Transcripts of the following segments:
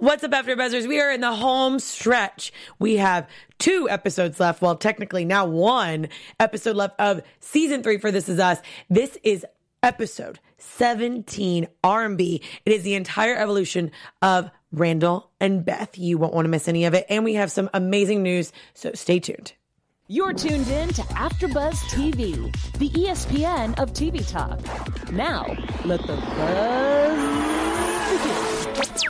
What's up, After Buzzers? We are in the home stretch. We have two episodes left. Well, technically now one episode left of season three for This Is Us. This is episode 17 R&B. It is the entire evolution of Randall and Beth. You won't want to miss any of it. And we have some amazing news, so stay tuned. You're tuned in to AfterBuzz TV, the ESPN of TV talk. Now, let the buzz begin.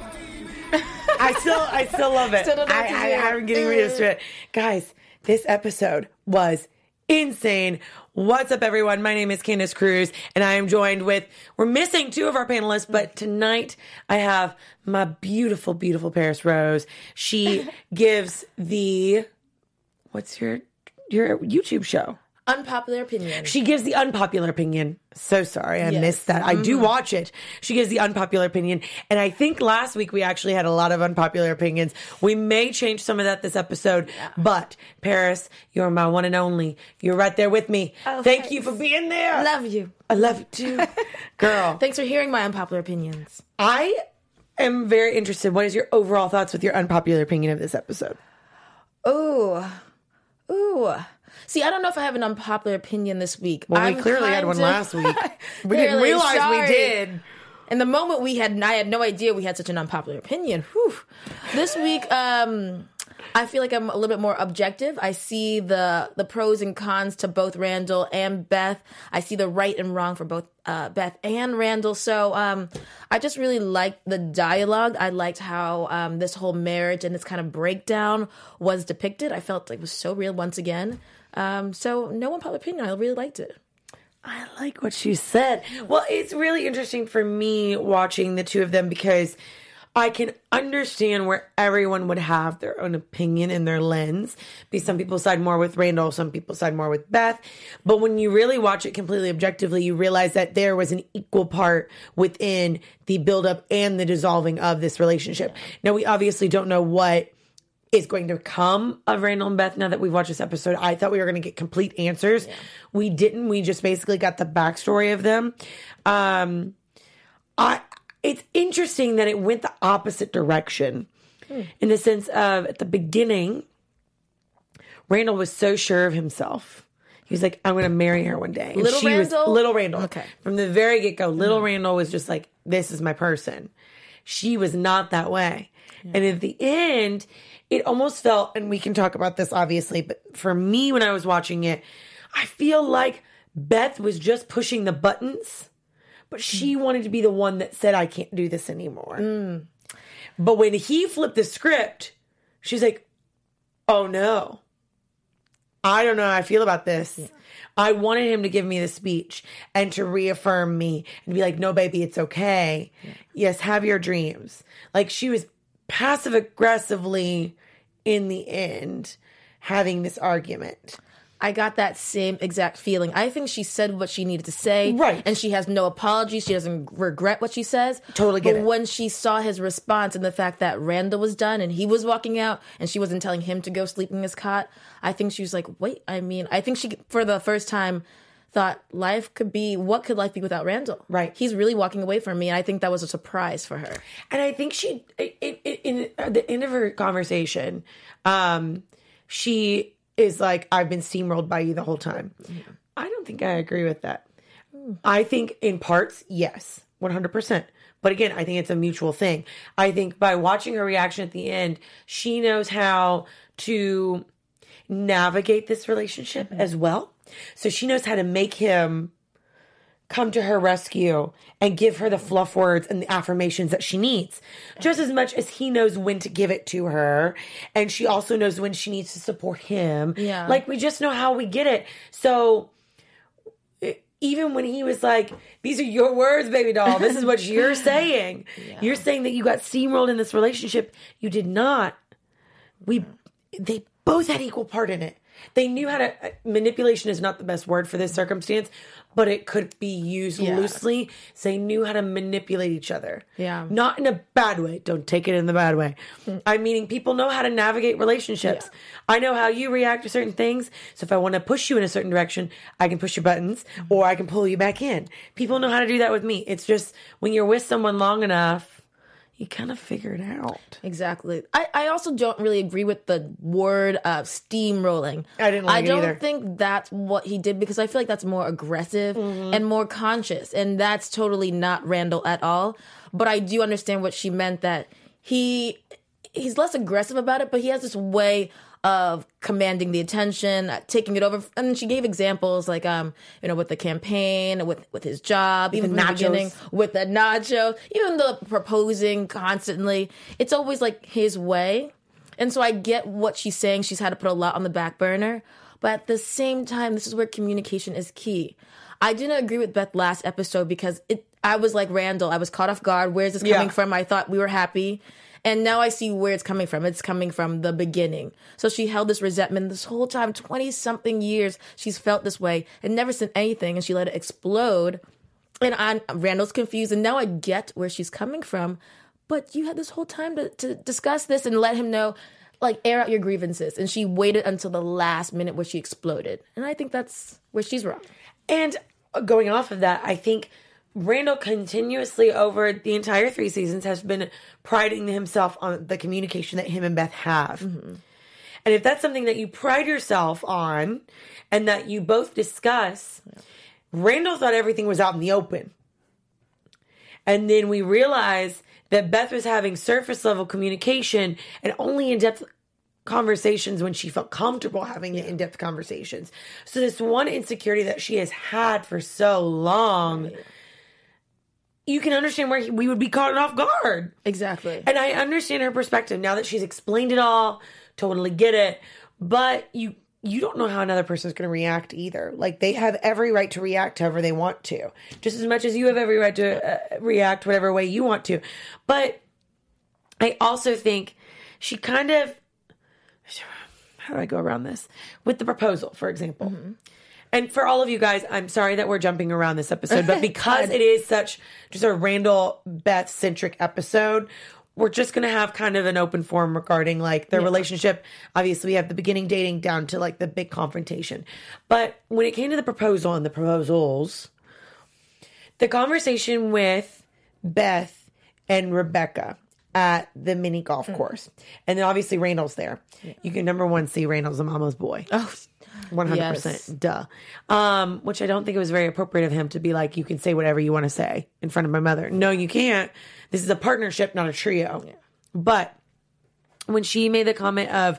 I still, I still love it. Still don't know I, what to I, do. I'm getting used to it. Guys, this episode was insane. What's up, everyone? My name is Candace Cruz, and I am joined with, we're missing two of our panelists, but tonight I have my beautiful, beautiful Paris Rose. She gives the, what's your, your YouTube show? Unpopular opinion. She gives the unpopular opinion. So sorry, I Yes. missed that. I do mm-hmm. watch it. She gives the unpopular opinion. And I think last week we actually had a lot of unpopular opinions. We may change some of that this episode. But Paris, you're my one and only. You're right there with me. Oh, Thank thanks. you for being there. Love you. I love you too. Girl, Thanks for hearing my unpopular opinions. I am very interested. What is your overall thoughts with your unpopular opinion of this episode? Ooh. Ooh. See, I don't know if I have an unpopular opinion this week. Well, I'm we clearly had one kinda- last week. We didn't realize sorry. we did. In the moment we had, I had no idea we had such an unpopular opinion. Whew. This week, um, I feel like I'm a little bit more objective. I see the the pros and cons to both Randall and Beth. I see the right and wrong for both uh, Beth and Randall. So um, I just really liked the dialogue. I liked how um, this whole marriage and this kind of breakdown was depicted. I felt like it was so real once again. Um, so no unpopular opinion. I really liked it. I like what you said. Well, it's really interesting for me watching the two of them because I can understand where everyone would have their own opinion and their lens. Because some people side more with Randall, some people side more with Beth. But when you really watch it completely objectively, you realize that there was an equal part within the buildup and the dissolving of this relationship. Now, we obviously don't know what is going to come of Randall and Beth now that we've watched this episode. I thought we were going to get complete answers. We didn't. We just basically got the backstory of them. Um, I it's interesting that it went the opposite direction in the sense of at the beginning, Randall was so sure of himself. He was like, I'm going to marry her one day. And Little she Randall? Was, little Randall. Okay. From the very get go, little Randall was just like, this is my person. She was not that way. And at the end, it almost felt, and we can talk about this obviously, but for me, when I was watching it, I feel like Beth was just pushing the buttons, but she mm. wanted to be the one that said, I can't do this anymore. Mm. But when he flipped the script, she's like, oh no. I don't know how I feel about this. I wanted him to give me the speech and to reaffirm me and be like, no, baby, it's okay. Yes, have your dreams. Like she was passive aggressively in the end having this argument. I got that same exact feeling. I think she said what she needed to say. Right. And she has no apologies. She doesn't regret what she says. Totally get it. but it. when she saw his response and the fact that Randall was done and he was walking out and she wasn't telling him to go sleep in his cot, I think she was like, wait, I mean, I think she, for the first time, thought life could be, what could life be without Randall? Right. He's really walking away from me. And I think that was a surprise for her. And I think she, in, in, in at the end of her conversation, um, she is like, I've been steamrolled by you the whole time. I don't think I agree with that. I think in parts, yes, 100%. But again, I think it's a mutual thing. I think by watching her reaction at the end, she knows how to navigate this relationship as well. So she knows how to make him come to her rescue and give her the fluff words and the affirmations that she needs. Just as much as he knows when to give it to her. And she also knows when she needs to support him. Yeah. Like we just know how we get it. So even when he was like, These are your words, baby doll. This is what you're saying. You're saying that you got steamrolled in this relationship. You did not. We they both had equal part in it. They knew how to uh, manipulation is not the best word for this circumstance, but it could be used Yeah. loosely. So they knew how to manipulate each other. Yeah. Not in a bad way. Don't take it in the bad way. I'm meaning people know how to navigate relationships. I know how you react to certain things. So if I want to push you in a certain direction, I can push your buttons or I can pull you back in. People know how to do that with me. It's just when you're with someone long enough, he kind of figured out. Exactly. I, I also don't really agree with the word uh, steamrolling. I didn't like I it don't either. think that's what he did because I feel like that's more aggressive Mm-hmm. and more conscious, and that's totally not Randall at all. But I do understand what she meant that he he's less aggressive about it, but he has this way of commanding the attention, uh, taking it over. And she gave examples like, um, you know, with the campaign, with with his job, even the beginning, with the nacho, even the proposing constantly. It's always like his way. And so I get what she's saying. She's had to put a lot on the back burner. But at the same time, this is where communication is key. I didn't agree with Beth last episode because it I was like Randall. I was caught off guard. Where's this coming Yeah. from? I thought we were happy. And now I see where it's coming from. It's coming from the beginning. So she held this resentment this whole time, 20 something years. She's felt this way and never said anything. And she let it explode. And I'm, Randall's confused. And now I get where she's coming from. But you had this whole time to, to discuss this and let him know, like, air out your grievances. And she waited until the last minute where she exploded. And I think that's where she's wrong. And going off of that, I think Randall continuously over the entire three seasons has been priding himself on the communication that him and Beth have. Mm-hmm. And if that's something that you pride yourself on and that you both discuss, Randall thought everything was out in the open. And then we realized that Beth was having surface level communication and only in depth conversations when she felt comfortable having the in depth conversations. So, this one insecurity that she has had for so long, you can understand where he- we would be caught off guard. Exactly. And I understand her perspective now that she's explained it all, totally get it. But you you don't know how another person's going to react either. Like they have every right to react however they want to, just as much as you have every right to uh, react whatever way you want to. But I also think she kind of how do I go around this with the proposal, for example. And for all of you guys, I'm sorry that we're jumping around this episode, but because it is such just a Randall Beth centric episode, we're just gonna have kind of an open forum regarding like their relationship. Obviously, we have the beginning dating down to like the big confrontation. But when it came to the proposal and the proposals, the conversation with Beth and Rebecca at the mini golf mm. course, and then obviously Randall's there. You can number one see Randall's a mama's boy. oh, One hundred Yes. percent, duh. Um, which I don't think it was very appropriate of him to be like, you can say whatever you want to say in front of my mother. No, you can't. This is a partnership, not a trio. But when she made the comment of,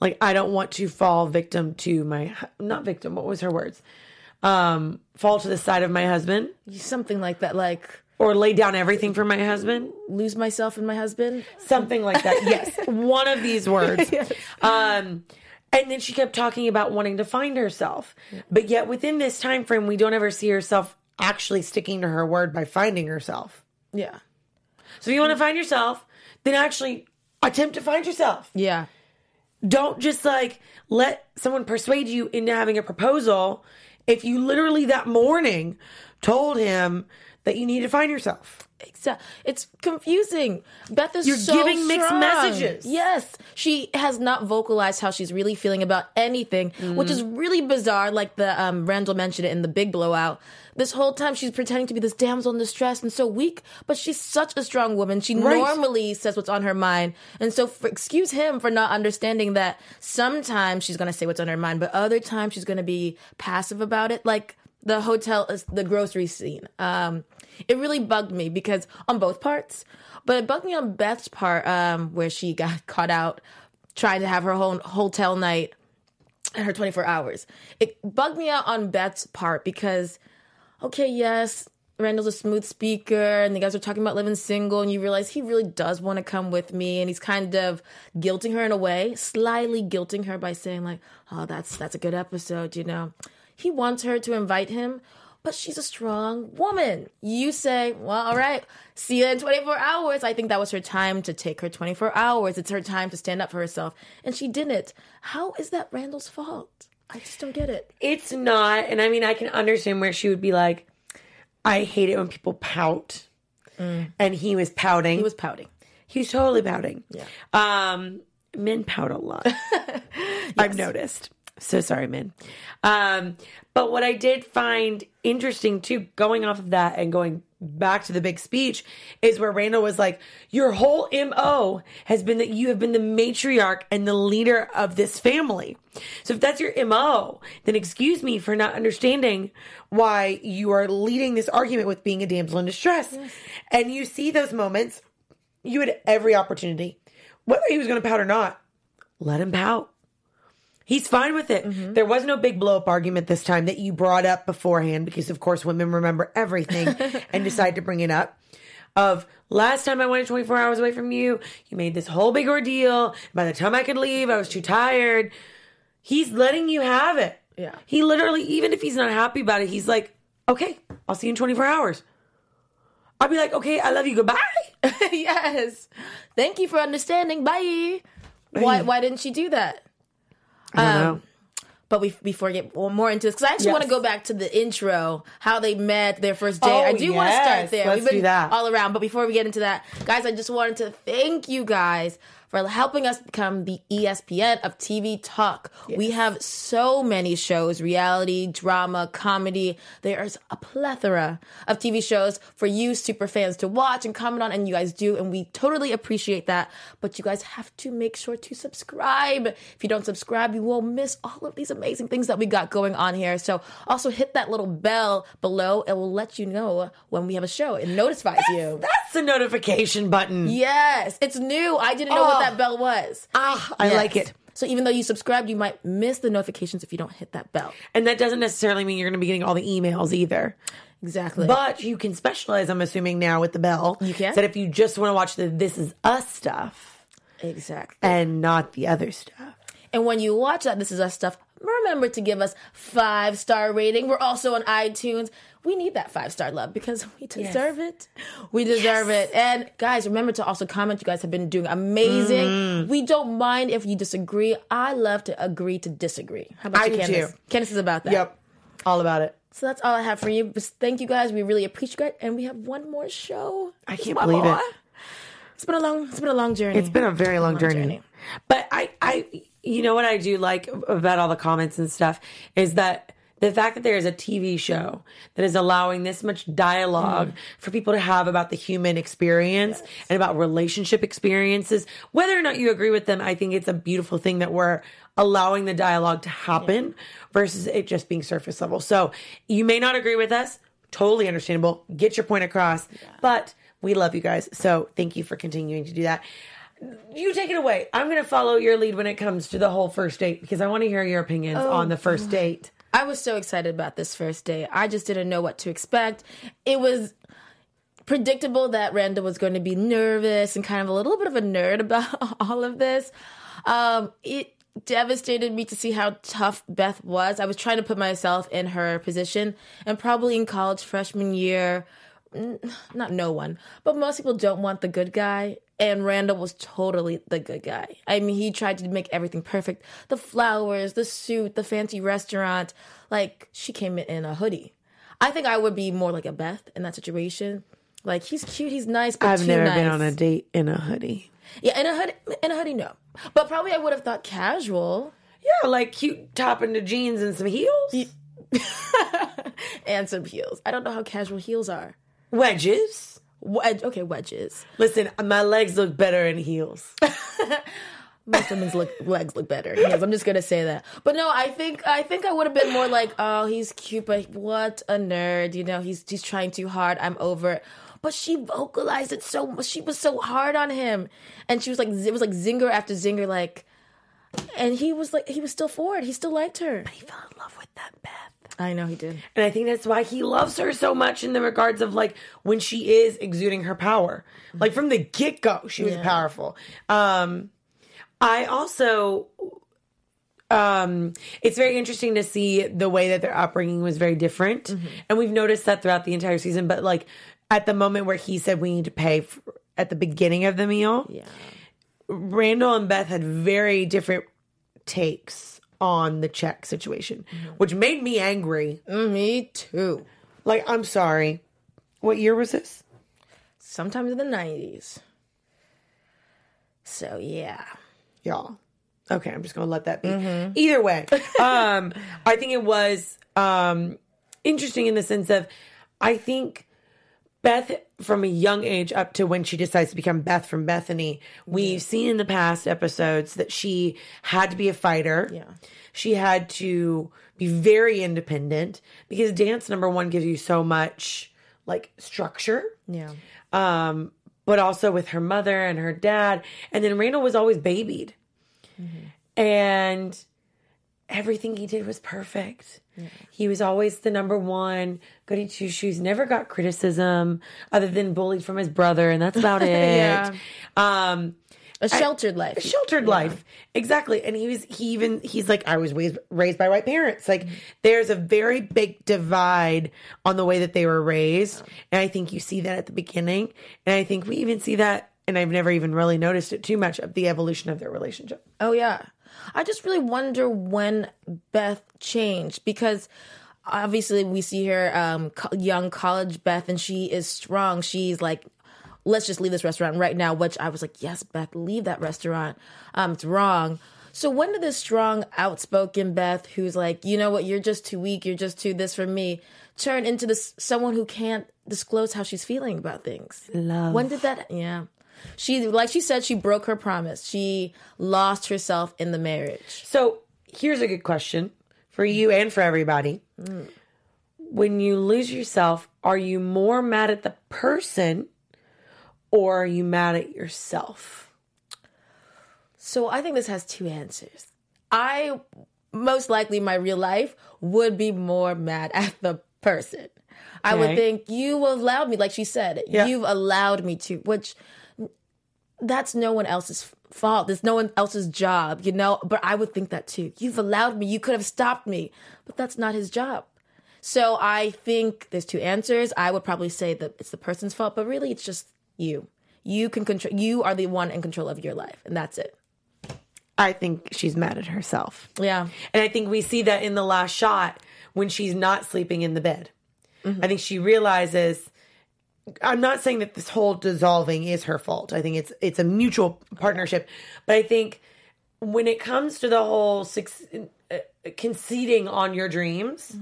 like, I don't want to fall victim to my, not victim. What was her words? Um, fall to the side of my husband something like that. Like, or lay down everything for my husband. lose myself in my husband. something like that. Yes, one of these words. Um, and then she kept talking about wanting to find herself, but yet within this time frame, we don't ever see herself actually sticking to her word by finding herself. Yeah. So if you want to find yourself, then actually attempt to find yourself. Yeah. Don't just like let someone persuade you into having a proposal if you literally that morning told him that you need to find yourself. It's confusing. Beth is You're so giving mixed strong. messages. Yes. She has not vocalized how she's really feeling about anything, which is really bizarre. Like the um, Randall mentioned it in the big blowout. This whole time she's pretending to be this damsel in distress and so weak, but she's such a strong woman. She Right. normally says what's on her mind. And so for, excuse him for not understanding that sometimes she's going to say what's on her mind, but other times she's going to be passive about it. Like the hotel, is the grocery scene. Um, it really bugged me because on both parts, but it bugged me on Beth's part, um, where she got caught out trying to have her whole hotel night and her 24 hours. It bugged me out on Beth's part because, okay, yes, Randall's a smooth speaker and the guys are talking about living single and you realize he really does want to come with me and he's kind of guilting her in a way, slyly guilting her by saying like, "Oh, that's that's a good episode, you know." He wants her to invite him, but she's a strong woman. You say, well, all right, see you in 24 hours. I think that was her time to take her 24 hours. It's her time to stand up for herself. And she didn't. How is that Randall's fault? I just don't get it. It's not, and I mean, I can understand where she would be like, I hate it when people pout. And he was pouting. He was pouting. He was totally pouting. Yeah. Um, men pout a lot. I've noticed. So sorry, man. Um, but what I did find interesting too, going off of that and going back to the big speech, is where Randall was like, Your whole MO has been that you have been the matriarch and the leader of this family. So if that's your MO, then excuse me for not understanding why you are leading this argument with being a damsel in distress. And you see those moments, you had every opportunity, whether he was going to pout or not, let him pout. He's fine with it. Mm-hmm. There was no big blow up argument this time that you brought up beforehand because, of course, women remember everything and decide to bring it up. Of last time I went 24 hours away from you, you made this whole big ordeal. By the time I could leave, I was too tired. He's letting you have it. Yeah. He literally, even if he's not happy about it, he's like, okay, I'll see you in 24 hours. I'll be like, okay, I love you. Goodbye. yes. Thank you for understanding. Bye. Why why didn't she do that? Um, know. But we before we get more into this, because I actually Yes. want to go back to the intro, how they met their first date. Oh, I do want to start there. Let's We've been do that. all around, but before we get into that, guys, I just wanted to thank you guys for helping us become the ESPN of TV talk. We have so many shows, reality, drama, comedy. There's a plethora of TV shows for you super fans to watch and comment on, and you guys do, and we totally appreciate that. But you guys have to make sure to subscribe. If you don't subscribe, you will miss all of these amazing things that we got going on here. So also hit that little bell below. It will let you know when we have a show. It notifies you. That's the notification button. Yes, it's new. I didn't know what Oh. That bell was. Ah, I Yes. like it. So even though you subscribed, you might miss the notifications if you don't hit that bell. And that doesn't necessarily mean you're going to be getting all the emails either. Exactly. But you can specialize, I'm assuming, now with the bell. You can? That if you just want to watch the This Is Us stuff exactly. and not the other stuff. And when you watch that, this is us stuff. Remember to give us five star rating. We're also on iTunes. We need that five star love because we deserve it. We deserve it. And guys, remember to also comment. You guys have been doing amazing. Mm-hmm. We don't mind if you disagree. I love to agree to disagree. How about I you, Candace? too. Candace is about that. Yep. All about it. So that's all I have for you. Thank you guys. We really appreciate it. And we have one more show. I can't believe it. more. It's been a long. It's been a long journey. It's been a very long, journey. journey. But I, I, you know what I do like about all the comments and stuff is that the fact that there is a TV show that is allowing this much dialogue mm. for people to have about the human experience and about relationship experiences, whether or not you agree with them, I think it's a beautiful thing that we're allowing the dialogue to happen versus it just being surface level. So you may not agree with us. Totally understandable. Get your point across. But we love you guys. So thank you for continuing to do that you take it away. I'm going to follow your lead when it comes to the whole first date because I want to hear your opinions on oh, the first date. I was so excited about this first day. I just didn't know what to expect. It was predictable that Randall was going to be nervous and kind of a little bit of a nerd about all of this. Um, it devastated me to see how tough Beth was. I was trying to put myself in her position, and probably in college freshman year, not no one, but most people don't want the good guy. And Randall was totally the good guy. I mean, he tried to make everything perfect the flowers, the suit, the fancy restaurant. Like, she came in in a hoodie. I think I would be more like a Beth in that situation. Like, he's cute, he's nice, but I've too never nice. been on a date in a hoodie. Yeah, in a hoodie, in a hoodie, no. But probably I would have thought casual Yeah, like cute top into jeans and some heels. and some heels. I don't know how casual heels are. Wedges. Wedge, okay, wedges. Listen, my legs look better in heels. Most women's look, legs look better. heels. I'm just gonna say that. But no, I think I think I would have been more like, oh, he's cute, but what a nerd. You know, he's he's trying too hard. I'm over it. But she vocalized it so much. She was so hard on him, and she was like, it was like zinger after zinger, like. And he was like, he was still for it. He still liked her. he fell in love with that Beth. I know he did. And I think that's why he loves her so much in the regards of like when she is exuding her power. Like from the get go, she was Yeah. powerful. Um, I also, um, it's very interesting to see the way that their upbringing was very different. Mm-hmm. And we've noticed that throughout the entire season. But like at the moment where he said we need to pay for, at the beginning of the meal, Yeah. Randall and Beth had very different takes on the check situation, which made me angry. Me too. Like, I'm sorry. What year was this? Sometimes in the 90s. So, yeah. Y'all. Okay, I'm just gonna let that be. Either way, um, I think it was um, interesting in the sense of, I think Beth from a young age up to when she decides to become Beth from Bethany, we've seen in the past episodes that she had to be a fighter. Yeah. She had to be very independent because dance number one gives you so much like structure Yeah. um, but also with her mother and her dad. And then Randall was always babied. And everything he did was perfect. He was always the number one, goody two shoes, never got criticism other than bullied from his brother, and that's about it. Yeah. Um, A sheltered life. a sheltered life. Exactly. And he was he even he's like i was raised, raised by white parents. Like there's a very big divide on the way that they were raised. And i think you see that at the beginning. And i think we even see that and i've never even really noticed it too much of the evolution of their relationship. Oh yeah. I just really wonder when Beth changed because obviously we see her um young college Beth and she is strong. She's like let's just leave this restaurant right now, which I was like, "Yes, Beth, leave that restaurant. Um it's wrong." So when did this strong, outspoken Beth who's like, "You know what? You're just too weak. You're just too this for me." turn into this someone who can't disclose how she's feeling about things? Love. When did that yeah. She like she said she broke her promise. She lost herself in the marriage. so here's a good question for you and for everybody when you lose yourself are you more mad at the person or are you mad at yourself So I think this has two answers. I most likely my real life would be more mad at the person. I would think you allowed me, like she said, Yeah. you've allowed me to, which that's no one else's fault. It's no one else's job, you know? But I would think that too. You've allowed me. You could have stopped me, but that's not his job. So I think there's two answers. I would probably say that it's the person's fault, but really it's just you. You can control, you are the one in control of your life, and that's it. I think she's mad at herself. Yeah. And I think we see that in the last shot when she's not sleeping in the bed. Mm-hmm. I think she realizes I'm not saying that this whole dissolving is her fault. I think it's it's a mutual partnership, but I think when it comes to the whole six, uh, conceding on your dreams,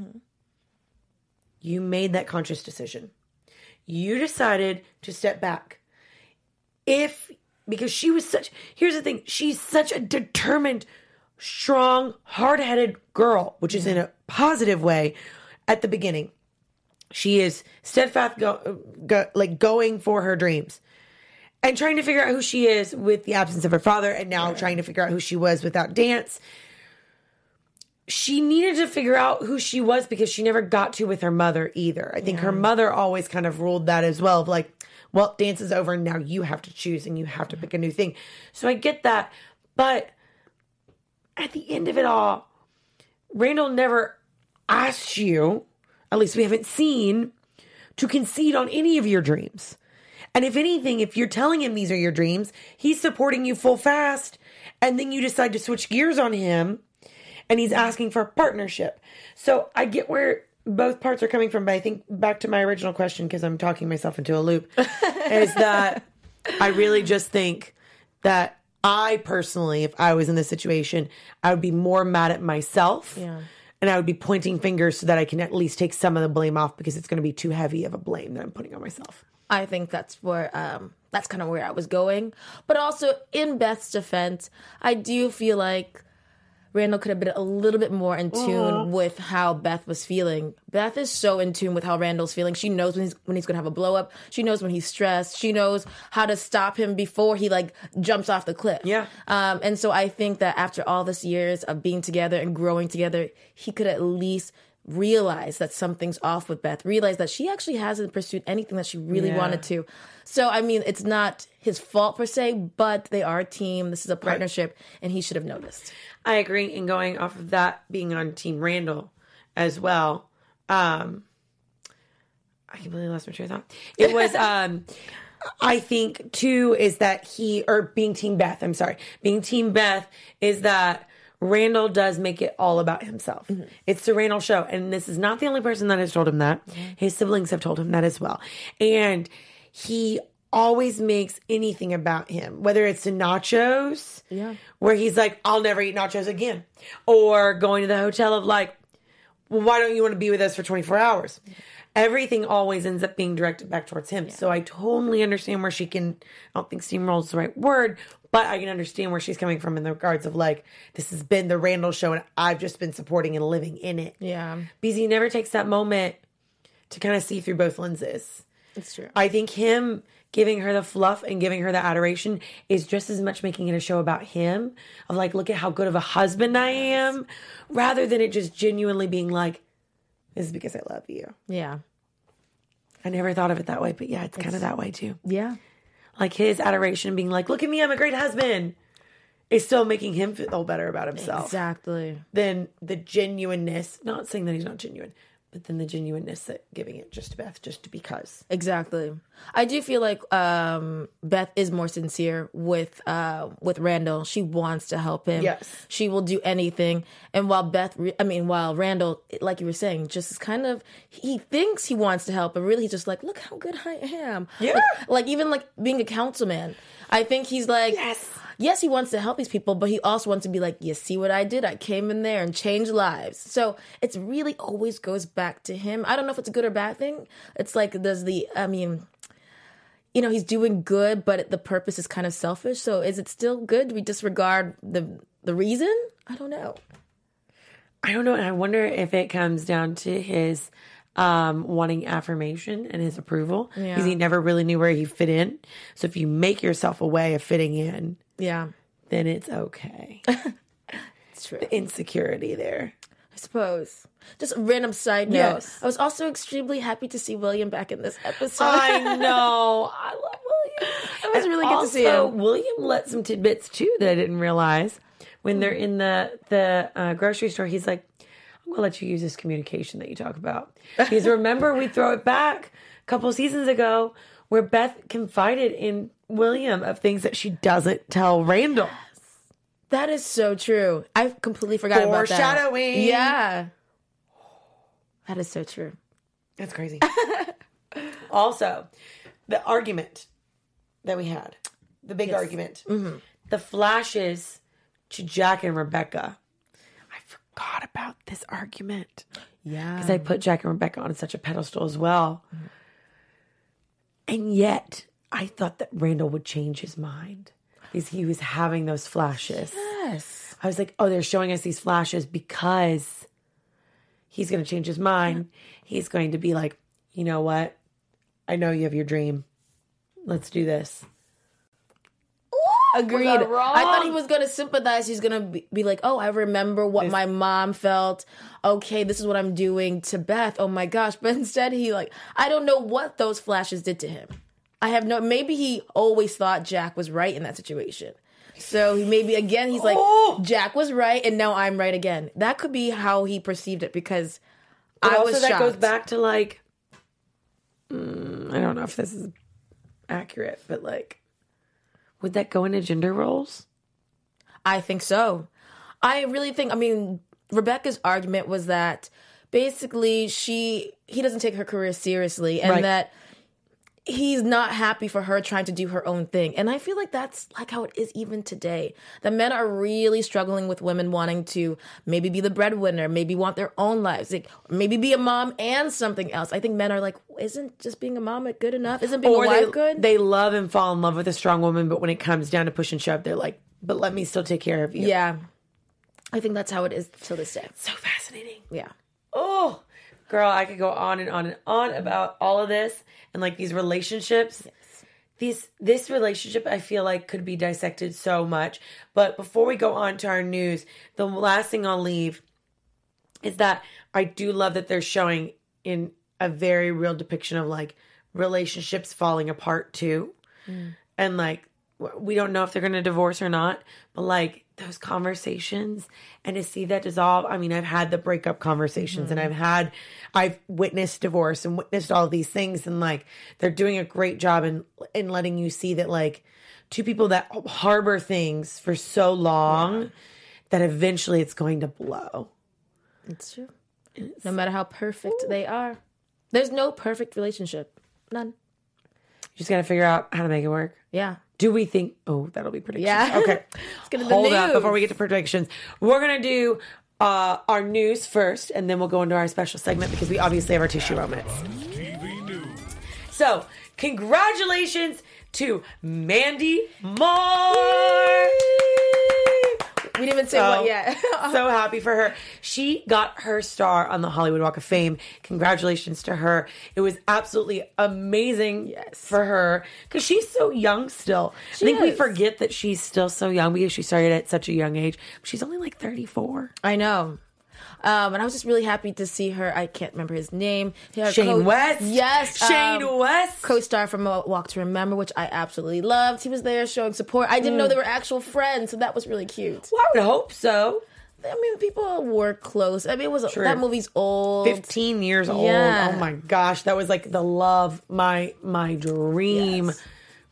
you made that conscious decision. You decided to step back. If because she was such here's the thing, she's such a determined, strong, hard-headed girl, which is in a positive way at the beginning. She is steadfast, go, go, like going for her dreams and trying to figure out who she is with the absence of her father, and now trying to figure out who she was without dance. She needed to figure out who she was because she never got to with her mother either. I think her mother always kind of ruled that as well. Of like, well, dance is over, and now you have to choose and you have to pick a new thing. So I get that, but at the end of it all, Randall never asked you, at least we haven't seen, to concede on any of your dreams. And if anything, if you're telling him these are your dreams, he's supporting you full fast. And then you decide to switch gears on him and he's asking for a partnership. So I get where both parts are coming from, but I think back to my original question, because I'm talking myself into a loop, is that I really just think that I personally, if I was in this situation, I would be more mad at myself. Yeah. And I would be pointing fingers so that I can at least take some of the blame off because it's going to be too heavy of a blame that I'm putting on myself. I think that's where um that's kind of where I was going. But also in Beth's defense, I do feel like Randall could have been a little bit more in tune with how Beth was feeling. Beth is so in tune with how Randall's feeling. She knows when he's when he's gonna have a blow up. She knows when he's stressed. She knows how to stop him before he like jumps off the cliff. Yeah. Um, and so I think that after all this years of being together and growing together, he could at least realize that something's off with Beth, realize that she actually hasn't pursued anything that she really Yeah. wanted to. So, I mean, it's not his fault per se, but they are a team. This is a partnership, and he should have noticed. I agree. And going off of that, being on Team Randall as well. Um, I completely lost my train of thought. It was, um, I think too, is that he, or being Team Beth, I'm sorry, being Team Beth is that Randall does make it all about himself. Mm-hmm. It's the Randall show. And this is not the only person that has told him that. Mm-hmm. His siblings have told him that as well. And he always makes anything about him, whether it's the nachos, Yeah. where he's like, I'll never eat nachos again, or going to the hotel of like, well, why don't you want to be with us for 24 hours? Everything always ends up being directed back towards him. So I totally understand where she can, I don't think steamroll is the right word, but I can understand where she's coming from in the regards of like, this has been the Randall show and I've just been supporting and living in it. Yeah. He never takes that moment to kind of see through both lenses. It's true. I think him giving her the fluff and giving her the adoration is just as much making it a show about him of like, look at how good of a husband I am, rather than it just genuinely being like, this is because I love you. yeah. I never thought of it that way, but yeah, it's, kind of that way too. Yeah. Like his adoration being like, look at me, I'm a great husband, is still making him feel better about himself Exactly. than the genuineness. Not saying that he's not genuine, but then the genuineness that giving it just to Beth just because. Exactly. I do feel like um, Beth is more sincere with uh, with Randall. She wants to help him. Yes. She will do anything. And while Beth, re- I mean, while Randall, like you were saying, just is kind of he thinks he wants to help, but really he's just like, look how good I am. Yeah. Like, like even like being a councilman, I think he's like, Yes. Yes, he wants to help these people, but he also wants to be like, you see what I did? I came in there and changed lives. So it's really always goes back to him. I don't know if it's a good or bad thing. It's like, does the, I mean, you know, he's doing good, but the purpose is kind of selfish. So is it still good? Do we disregard the the reason? I don't know. I don't know. And I wonder if it comes down to his um, wanting affirmation and his approval. Yeah. Because he never really knew where he fit in. So if you make yourself a way of fitting in, Yeah, then it's okay. it's true. Insecurity there. I suppose. Just a random side note. Yes. I was also extremely happy to see William back in this episode. I know. I love William. It was really good to see Also, him. William let some tidbits too that I didn't realize. When they're in the the uh, grocery store, he's like, "I'm gonna let you use this communication that you talk about." Because remember, we throw it back a couple seasons ago where Beth confided in William of things that she doesn't tell Randall. That is so true. I completely forgot about that. Foreshadowing. Yeah. That is so true. That's crazy. also, the argument that we had, the big argument, mm-hmm. the flashes to Jack and Rebecca. I forgot about this argument Yeah. because I put Jack and Rebecca on such a pedestal as well. Mm-hmm. And yet, I thought that Randall would change his mind because he was having those flashes. yes. I was like, oh, they're showing us these flashes because he's going to change his mind. He's going to be like, you know what? I know you have your dream. Let's do this. Agreed. I? I thought he was going to sympathize. He's going to be, be like, oh, I remember what my mom felt. Okay, this is what I'm doing to Beth. Oh my gosh. But instead, he like, I don't know what those flashes did to him. I have no, maybe he always thought Jack was right in that situation. So he maybe again, he's like, Oh! Jack was right and now I'm right again. That could be how he perceived it because But I also, was that shocked. goes back to like, mm, I don't know if this is accurate, but like, would that go into gender roles? I think so. I really think. I mean, Rebecca's argument was that basically she he doesn't take her career seriously, and Right. that he's not happy for her trying to do her own thing. And I feel like that's like how it is even today. The men are really struggling with women wanting to maybe be the breadwinner, maybe want their own lives, like maybe be a mom and something else. I think men are like, isn't just being a mom good enough? Isn't being a Or wife they, good? they love and fall in love with a strong woman, but when it comes down to push and shove, they're like, but let me still take care of you. yeah. I think that's how it is till this day. So fascinating. Yeah. Oh, girl, I could go on and on and on about all of this and like these relationships. These this relationship I feel like could be dissected so much. But before we go on to our news, the last thing I'll leave is that I do love that they're showing in a very real depiction of like relationships falling apart too. Mm. And like we don't know if they're going to divorce or not, but like those conversations and to see that dissolve. I mean, I've had the breakup conversations and mm-hmm. I've had, I've witnessed divorce and witnessed all these things. And like they're doing a great job in, in letting you see that like two people that harbor things for so long that eventually it's going to blow. It's true. No matter how perfect they are, there's no perfect relationship. None. Just gotta figure out how to make it work. Yeah. Do we think? Oh, that'll be predictions. Yeah. Okay. Let's get to the Hold up before we get to predictions. We're gonna do uh, our news first, and then we'll go into our special segment because we obviously have our tissue moments. TV News. So, congratulations to Mandy Moore. We didn't even say So- what yet. so happy for her. She got her star on the Hollywood Walk of Fame. Congratulations to her. It was absolutely amazing Yes. for her because she's so young still. I think we forget that she's still so young because she started at such a young age. She's only like 34. I know. Um, and I was just really happy to see her. I can't remember his name. Her Shane co- West. Yes. Shane um, West. co-star from Walk to Remember, which I absolutely loved. He was there showing support. I didn't know they were actual friends, so that was really cute. well, I would hope so. I mean, people were close. I mean, it was True. that movie's old. 15 years old. Yeah. Oh my gosh, that was like the love, my my dream Yes.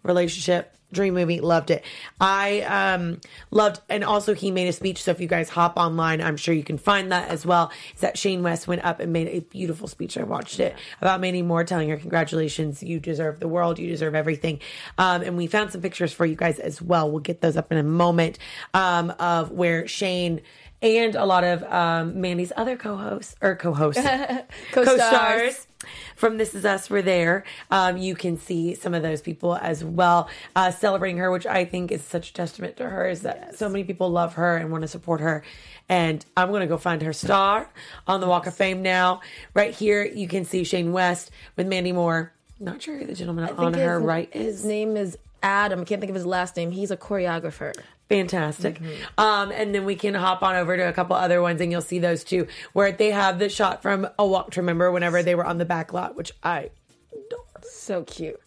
relationship, dream movie. Loved it. I um loved, and also he made a speech. So if you guys hop online, I'm sure you can find that as well. Is that Shane West went up and made a beautiful speech. I watched it about Mandy Moore, telling her congratulations, you deserve the world, you deserve everything. Um, and we found some pictures for you guys as well. We'll get those up in a moment um, of where Shane. And a lot of um, Mandy's other co-hosts or co-hosts, Co-stars. co-stars from This Is Us were there. Um, you can see some of those people as well uh, celebrating her, which I think is such a testament to her. Is that so many people love her and want to support her. And I'm going to go find her star on the Walk of Fame now. Right here, you can see Shane West with Mandy Moore. Not sure who the gentleman on her his, right His name is Adam. I can't think of his last name. He's a choreographer. Fantastic. Mm-hmm. Um, and then we can hop on over to a couple other ones and you'll see those too, where they have the shot from A Walk to Remember whenever they were on the back lot, which I adore. So cute.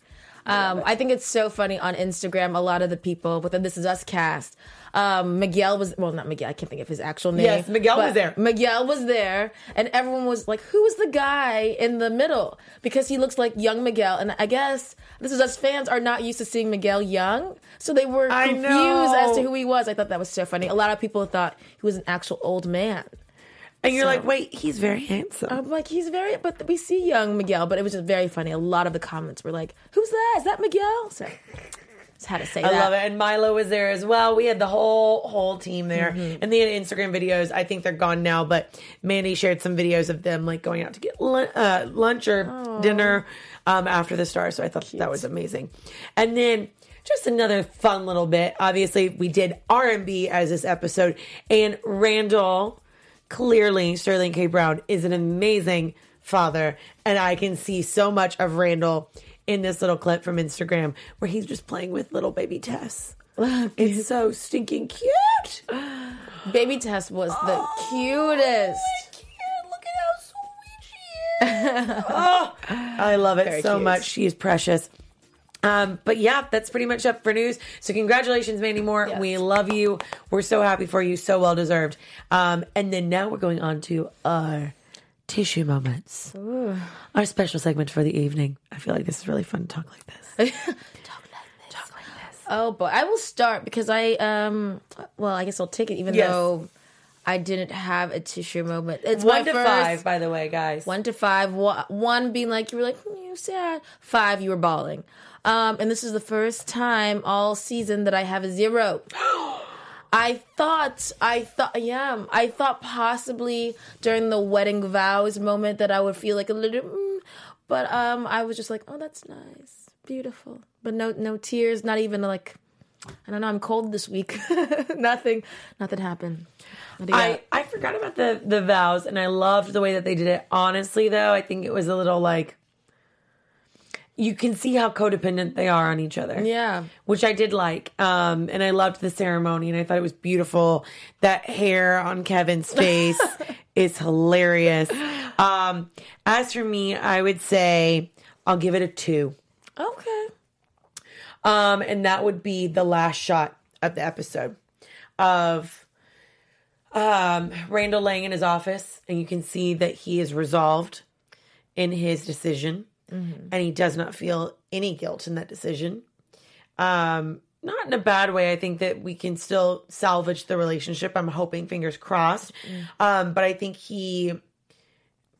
Um, I think it's so funny on Instagram. A lot of the people with the This Is Us cast, um, Miguel was well, not Miguel. I can't think of his actual name. Yes, Miguel was there. Miguel was there, and everyone was like, "Who is the guy in the middle?" Because he looks like young Miguel, and I guess This Is Us fans are not used to seeing Miguel young, so they were confused as to who he was. I thought that was so funny. A lot of people thought he was an actual old man. And you're So- like, wait, he's very handsome. I'm like, he's very, but we see young Miguel, but it was just very funny. A lot of the comments were like, "Who's that? Is that Miguel?" So, just had to say I that. love it. And Milo was there as well. We had the whole whole team there. Mm-hmm. And they had Instagram videos. I think they're gone now, but Mandy shared some videos of them like going out to get lun- uh, lunch or dinner um, after the star. So I thought that was amazing. And then just another fun little bit. Obviously, we did R&B as this episode and Randall clearly Sterling K. Brown is an amazing father, and I can see so much of Randall in this little clip from Instagram where he's just playing with little baby Tess. It's so stinking cute. Baby Tess was the oh, cutest. Look at how sweet she is. oh, I love it Very so cute. much. She is precious. Um, but yeah, that's pretty much up for news. So congratulations, Mandy Moore. Yes. We love you. We're so happy for you. So well deserved. Um, and then now we're going on to our tissue moments. Our special segment for the evening. I feel like this is really fun to talk like this. Talk like this. Talk like this. Oh boy, I will start because I um. Well, I guess I'll take it, even Yes. though I didn't have a tissue moment. It's One to first- five, by the way, guys. One to five. One being like you were like "Hmm, you sad. Five, you were bawling. Um, and this is the first time all season that I have a zero. I thought, I thought, yeah, I thought possibly during the wedding vows moment that I would feel like a little, mm, but um, I was just like, oh, that's nice, beautiful, but no, no tears, not even like, I don't know, I'm cold this week. nothing, nothing happened. I, happened. I forgot about the the vows and I loved the way that they did it. Honestly though, I think it was a little like you can see how codependent they are on each other. yeah. Which I did like. Um and I loved the ceremony and I thought it was beautiful. That hair on Kevin's face is hilarious. Um as for me, I would say I'll give it a 2. Okay. Um, and that would be the last shot of the episode of um, Randall laying in his office, and you can see that he is resolved in his decision, and he does not feel any guilt in that decision. Um, not in a bad way. I think that we can still salvage the relationship. I'm hoping, fingers crossed. Um, but I think he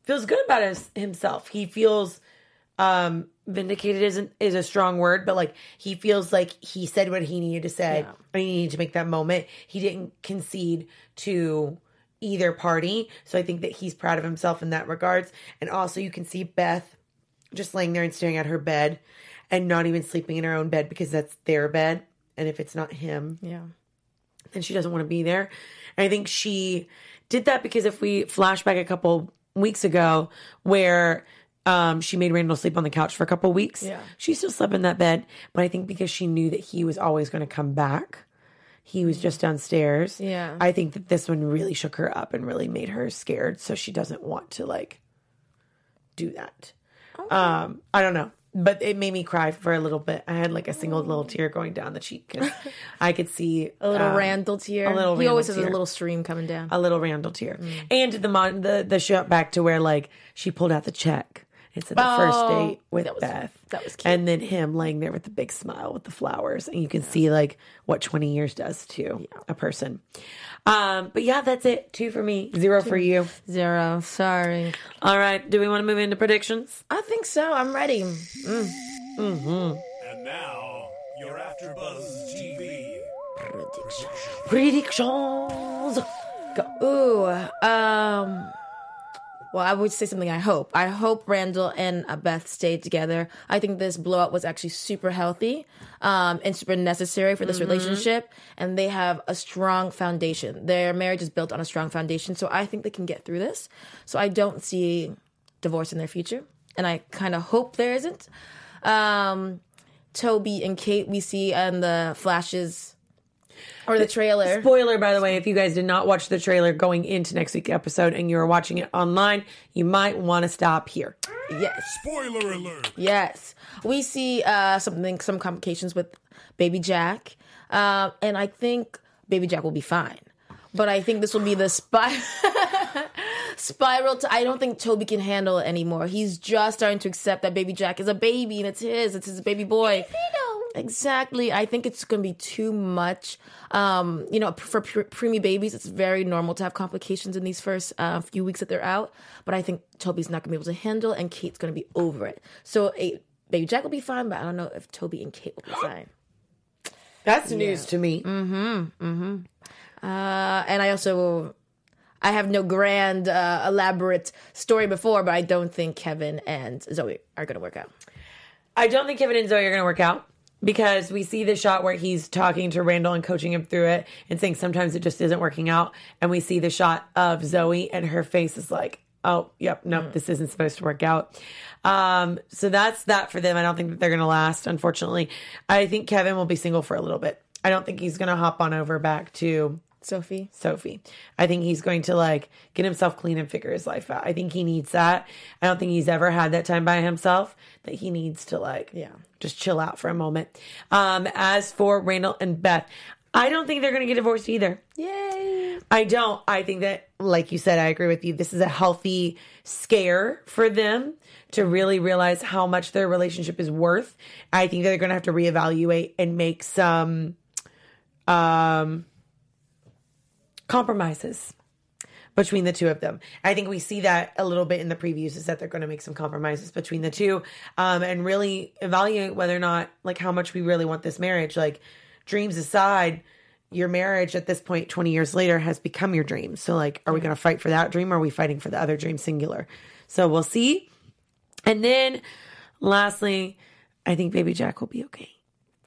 feels good about his, himself. He feels um, vindicated isn't is a strong word, but like he feels like he said what he needed to say Yeah. and he needed to make that moment. He didn't concede to either party. So I think that he's proud of himself in that regards. And also you can see Beth just laying there and staring at her bed and not even sleeping in her own bed because that's their bed. And if it's not him, Yeah. then she doesn't want to be there. And I think she did that because if we flash back a couple weeks ago where um, she made Randall sleep on the couch for a couple weeks, Yeah. she still slept in that bed. But I think because she knew that he was always going to come back, he was just downstairs. Yeah. I think that this one really shook her up and really made her scared. So she doesn't want to like do that. Um, I don't know. But it made me cry for a little bit. I had like a single little tear going down the cheek 'cause I could see A little um, Randall tear. a little he always Randall has a little stream coming down. a little Randall tear. And the mon- the the shot back to where like she pulled out the check. It's at the first Oh, date with that was- Beth. that was cute. And then him laying there with the big smile with the flowers, and you can see like what twenty years does to a person. Um, but yeah, that's it. Two for me, zero for you. Zero. Sorry. All right, do we want to move into predictions? I think so. I'm ready. And now, your AfterBuzz TV Predictions. Predictions. Ooh. Um. Well, I would say something I hope. I hope Randall and Beth stay together. I think this blowout was actually super healthy um, and super necessary for this relationship. And they have a strong foundation. Their marriage is built on a strong foundation. So I think they can get through this. So I don't see divorce in their future. And I kind of hope there isn't. Um, Toby and Kate, we see in the flashes or the trailer. Spoiler, by the way, if you guys did not watch the trailer going into next week's episode and you are watching it online, you might want to stop here. Yes. Spoiler alert! Yes, we see uh, something, some complications with Baby Jack, um, and I think Baby Jack will be fine. But I think this will be the spy- spiral. To, I don't think Toby can handle it anymore. He's just starting to accept that Baby Jack is a baby and it's his. It's his baby boy. Exactly. I think it's going to be too much. Um, you know, for pre- preemie babies, it's very normal to have complications in these first uh, few weeks that they're out. But I think Toby's not going to be able to handle, and Kate's going to be over it. So, a, baby Jack will be fine, but I don't know if Toby and Kate will be fine. That's news to me. Mm-hmm. Mm-hmm. Uh, and I also, I have no grand, uh, elaborate story before, but I don't think Kevin and Zoe are going to work out. I don't think Kevin and Zoe are going to work out because we see the shot where he's talking to Randall and coaching him through it and saying sometimes it just isn't working out. And we see the shot of Zoe and her face is like, oh, yep, nope, this isn't supposed to work out. Um, so that's that for them. I don't think that they're going to last, unfortunately. I think Kevin will be single for a little bit. I don't think he's going to hop on over back to Sophie? Sophie. I think he's going to like get himself clean and figure his life out. I think he needs that. I don't think he's ever had that time by himself that he needs to like Yeah. just chill out for a moment. Um as for Randall and Beth, I don't think they're going to get divorced either. Yay! I don't. I think that like you said I agree with you. This is a healthy scare for them to really realize how much their relationship is worth. I think they're going to have to reevaluate and make some um compromises between the two of them. I think we see that a little bit in the previews is that they're going to make some compromises between the two um, and really evaluate whether or not, like, how much we really want this marriage. Like, dreams aside, your marriage at this point, 20 years later, has become your dream. So, like, are we going to fight for that dream or are we fighting for the other dream singular? So, we'll see. And then, lastly, I think Baby Jack will be okay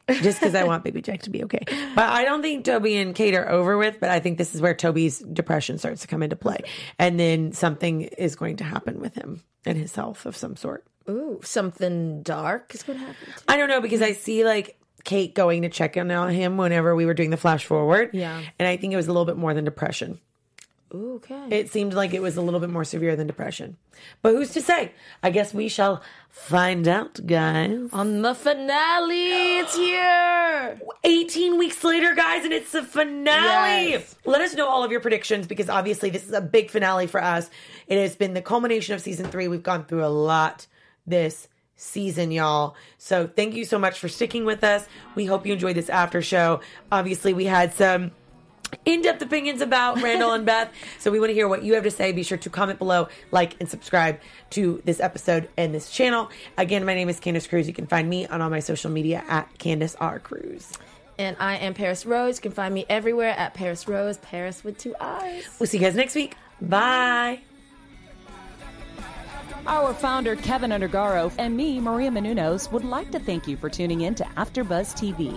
just because I want Baby Jack to be okay. But I don't think Toby and Kate are over with. But I think this is where Toby's depression starts to come into play, and then something is going to happen with him and his health of some sort. Ooh, something dark is going to happen. I don't know because I see like Kate going to check in on him whenever we were doing the flash forward. Yeah. and I think it was a little bit more than depression. Okay. It seemed like it was a little bit more severe than depression. But who's to say? I guess we shall find out, guys. On the finale, it's here. 18 weeks later, guys, and it's the finale. Yes. Let us know all of your predictions because obviously this is a big finale for us. It has been the culmination of season three. We've gone through a lot this season, y'all. So thank you so much for sticking with us. We hope you enjoyed this after show. Obviously, we had some in-depth opinions about Randall and Beth. So we want to hear what you have to say. Be sure to comment below, like, and subscribe to this episode and this channel. Again, my name is Candace Cruz. You can find me on all my social media at Candace R. Cruz. And I am Paris Rose. You can find me everywhere at Paris Rose, Paris with two eyes. We'll see you guys next week. Bye. Our founder, Kevin Undergaro, and me, Maria Menounos, would like to thank you for tuning in to AfterBuzz TV.